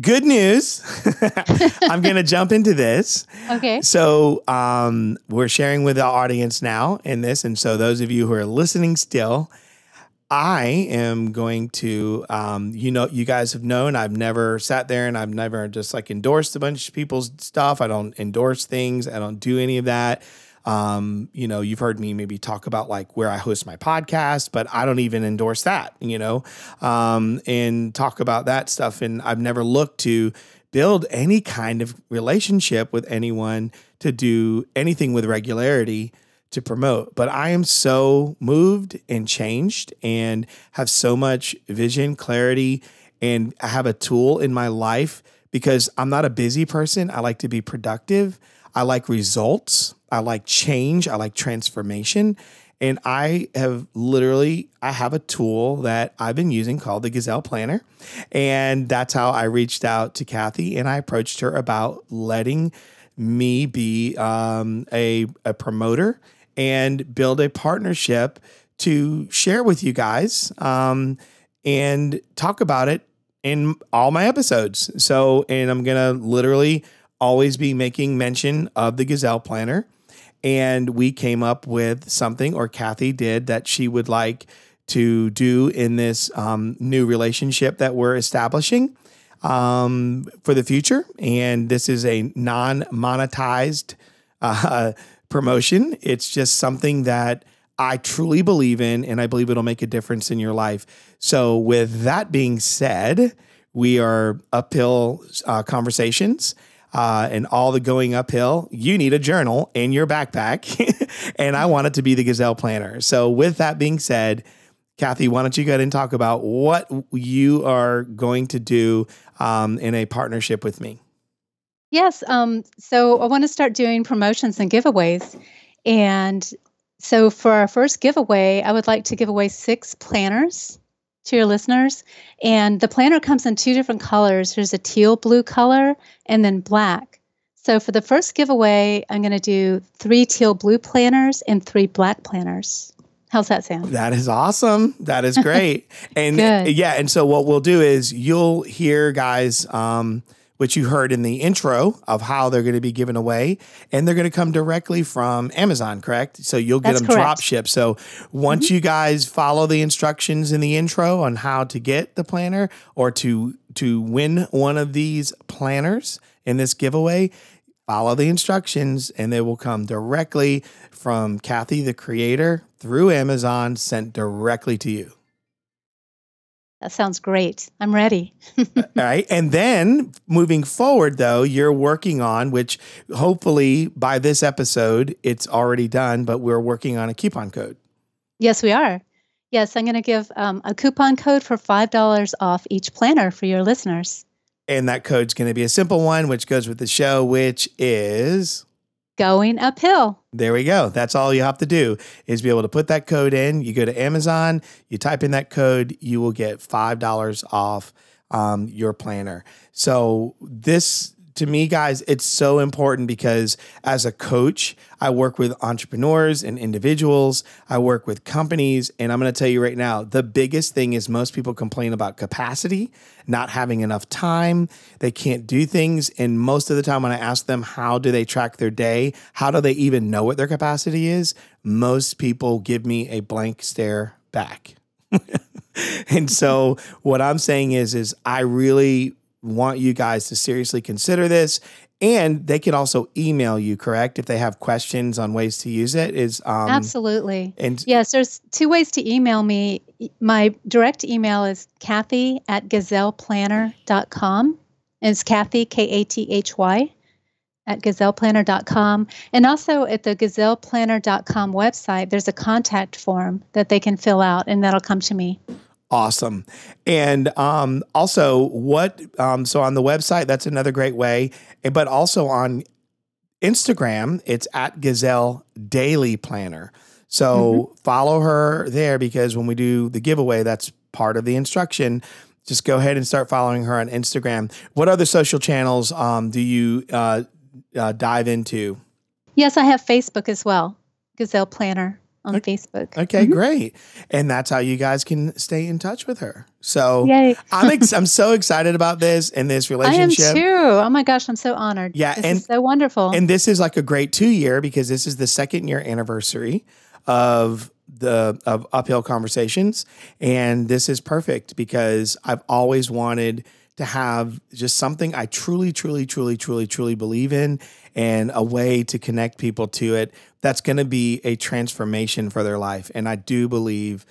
good news i'm going to jump into this Okay. so um, we're sharing with the audience now in this and so those of you who are listening still i am going to um, you know you guys have known i've never sat there and i've never just like endorsed a bunch of people's stuff. I don't endorse things. I don't do any of that. Um, you know, you've heard me maybe talk about like where I host my podcast, but I don't even endorse that, you know, um, and talk about that stuff. And I've never looked to build any kind of relationship with anyone to do anything with regularity to promote. But I am so moved and changed and have so much vision, clarity, and I have a tool in my life because I'm not a busy person. I like to be productive. I like results. I like change. I like transformation. And I have literally, I have a tool that I've been using called the Gazelle Planner. And that's how I reached out to Kathy and I approached her about letting me be um, a, a promoter and build a partnership to share with you guys um, and talk about it in all my episodes. So, and I'm going to literally always be making mention of the Gazelle Planner. And we came up with something, or Kathy did, that she would like to do in this um, new relationship that we're establishing um, for the future. And this is a non monetized uh, promotion. It's just something that I truly believe in, and I believe it'll make a difference in your life. So, with that being said, we are uphill uh, conversations. Uh, and all the going uphill, you need a journal in your backpack. and I want it to be the Gazelle Planner. So, with that being said, Kathy, why don't you go ahead and talk about what you are going to do um, in a partnership with me? Yes. Um, so I want to start doing promotions and giveaways. And so for our first giveaway, I would like to give away six planners to your listeners. And the planner comes in two different colors there's a teal blue color and then black. So for the first giveaway, I'm going to do three teal blue planners and three black planners. How's that sound? That is awesome. That is great. and yeah, and so what we'll do is you'll hear guys um, which you heard in the intro of how they're going to be given away. And they're going to come directly from Amazon, correct? So you'll get That's them correct. drop shipped. So once mm-hmm. you guys follow the instructions in the intro on how to get the planner or to to win one of these planners in this giveaway, follow the instructions and they will come directly from Kathy the creator through Amazon sent directly to you. That sounds great. I'm ready. All right. And then moving forward, though, you're working on, which hopefully by this episode, it's already done, but we're working on a coupon code. Yes, we are. Yes, I'm going to give um, a coupon code for $5 off each planner for your listeners. And that code's going to be a simple one, which goes with the show, which is going uphill. There we go. That's all you have to do is be able to put that code in. You go to Amazon, you type in that code, you will get $5 off um, your planner. So this to me, guys, it's so important because as a coach, I work with entrepreneurs and individuals. I work with companies. And I'm going to tell you right now the biggest thing is most people complain about capacity, not having enough time. They can't do things. And most of the time, when I ask them how do they track their day, how do they even know what their capacity is, most people give me a blank stare back. and so what I'm saying is is I really want you guys to seriously consider this. And they can also email you, correct? If they have questions on ways to use it, is um, absolutely. And yes, there's two ways to email me. My direct email is Kathy at gazelleplanner.com. It's Kathy, K A T H Y, at gazelleplanner.com. And also at the gazelleplanner.com website, there's a contact form that they can fill out, and that'll come to me. Awesome. And um, also, what, um, so on the website, that's another great way. But also on Instagram, it's at Gazelle Daily Planner. So mm-hmm. follow her there because when we do the giveaway, that's part of the instruction. Just go ahead and start following her on Instagram. What other social channels um, do you uh, uh, dive into? Yes, I have Facebook as well, Gazelle Planner on okay. Facebook. Okay, mm-hmm. great. And that's how you guys can stay in touch with her. So I'm ex- I'm so excited about this and this relationship. I am too. Oh my gosh, I'm so honored. Yeah, this and so wonderful. And this is like a great two year because this is the second year anniversary of the of uphill conversations, and this is perfect because I've always wanted to have just something I truly, truly, truly, truly, truly believe in and a way to connect people to it that's going to be a transformation for their life. And I do believe,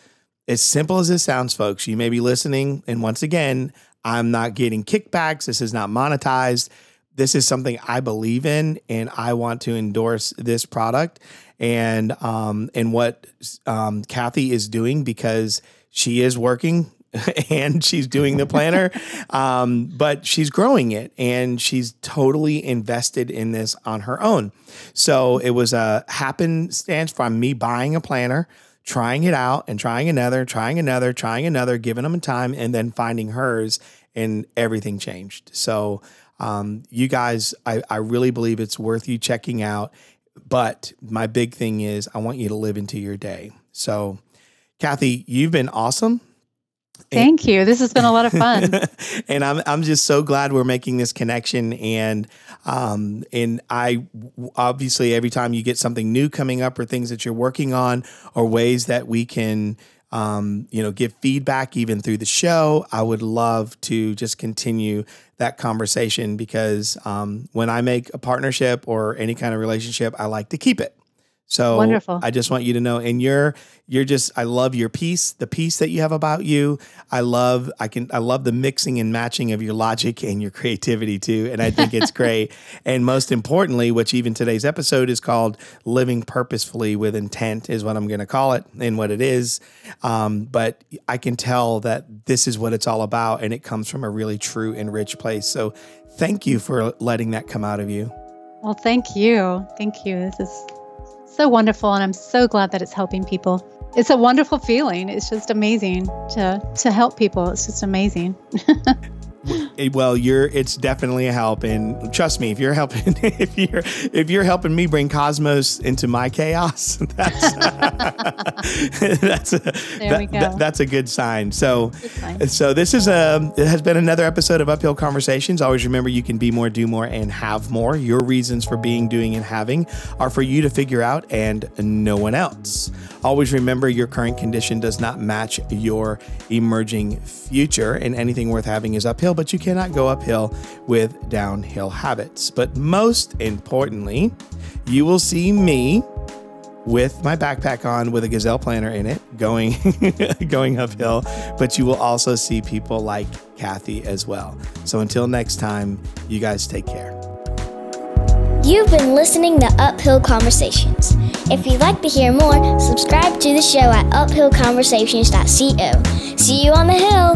as simple as it sounds, folks, you may be listening. And once again, I'm not getting kickbacks. This is not monetized. This is something I believe in, and I want to endorse this product and um, and what um, Kathy is doing because she is working and she's doing the planner, um, but she's growing it and she's totally invested in this on her own. So it was a happenstance from me buying a planner, trying it out, and trying another, trying another, trying another, giving them time, and then finding hers, and everything changed. So um, you guys, I, I really believe it's worth you checking out. But my big thing is, I want you to live into your day. So, Kathy, you've been awesome. Thank you. This has been a lot of fun. and I'm I'm just so glad we're making this connection and um and I obviously every time you get something new coming up or things that you're working on or ways that we can um, you know, give feedback even through the show. I would love to just continue that conversation because um, when I make a partnership or any kind of relationship, I like to keep it. So Wonderful. I just want you to know, and you're you're just I love your piece, the piece that you have about you. I love I can I love the mixing and matching of your logic and your creativity too, and I think it's great. and most importantly, which even today's episode is called "Living Purposefully with Intent" is what I'm going to call it and what it is. Um, but I can tell that this is what it's all about, and it comes from a really true and rich place. So thank you for letting that come out of you. Well, thank you. Thank you. This is so wonderful and i'm so glad that it's helping people. It's a wonderful feeling. It's just amazing to to help people. It's just amazing well you're it's definitely a help and trust me if you're helping if you're if you're helping me bring cosmos into my chaos that's that's a, that, that, that's a good sign. So so this is a it has been another episode of uphill conversations. Always remember you can be more do more and have more. Your reasons for being doing and having are for you to figure out and no one else. Always remember your current condition does not match your emerging future and anything worth having is uphill but you cannot go uphill with downhill habits. But most importantly, you will see me with my backpack on with a gazelle planner in it going going uphill. But you will also see people like kathy as well. So until next time you guys take care. You've been listening to uphill conversations. If you'd like to hear more subscribe to the show at uphillconversations.co see you on the hill